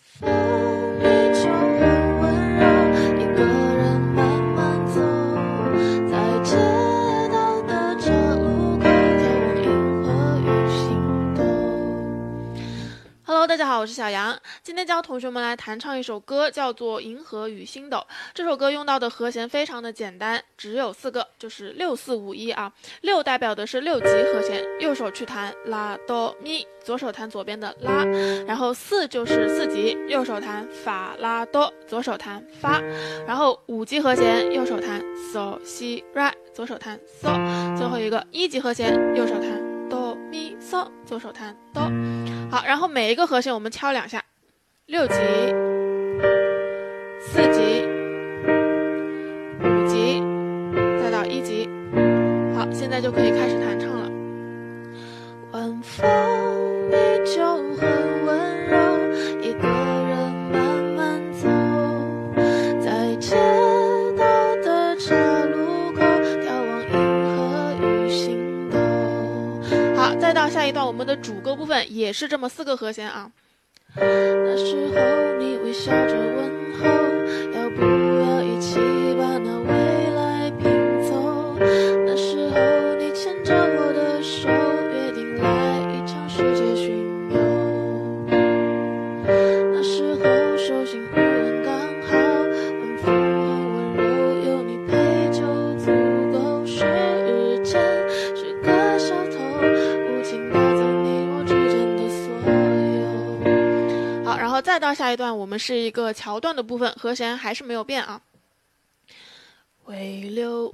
风大家好，我是小杨。今天教同学们来弹唱一首歌，叫做《银河与星斗》。这首歌用到的和弦非常的简单，只有四个，就是六四五一啊。六代表的是六级和弦，右手去弹拉哆咪，左手弹左边的拉。然后四就是四级，右手弹法拉哆，左手弹发。然后五级和弦，右手弹嗦西瑞，左手弹嗦。最后一个一级和弦，右手弹哆咪嗦，左手弹哆。好，然后每一个和弦我们敲两下，六级、四级、五级，再到一级。好，现在就可以开始弹唱了。晚风好，再到下一段，我们的主歌部分也是这么四个和弦啊。那时候你微笑着问候，要不要一起把那未来拼凑？那时候你牵着我的手，约定来一场世界巡游。那时候手心再到下一段，我们是一个桥段的部分，和弦还是没有变啊。回流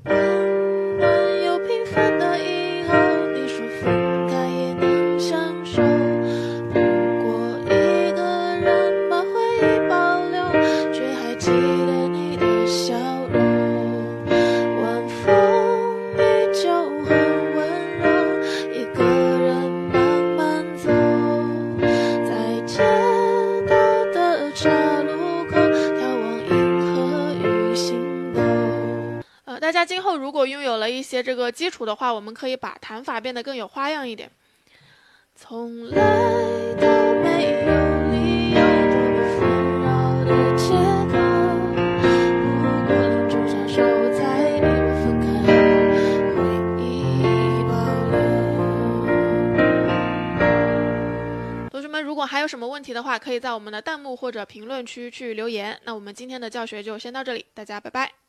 如果拥有了一些这个基础的话，我们可以把弹法变得更有花样一点。从来都没有理由躲避纷扰的街头，不过临终相守在你我分开后，回忆保留。同学们，如果还有什么问题的话，可以在我们的弹幕或者评论区去留言。那我们今天的教学就先到这里，大家拜拜。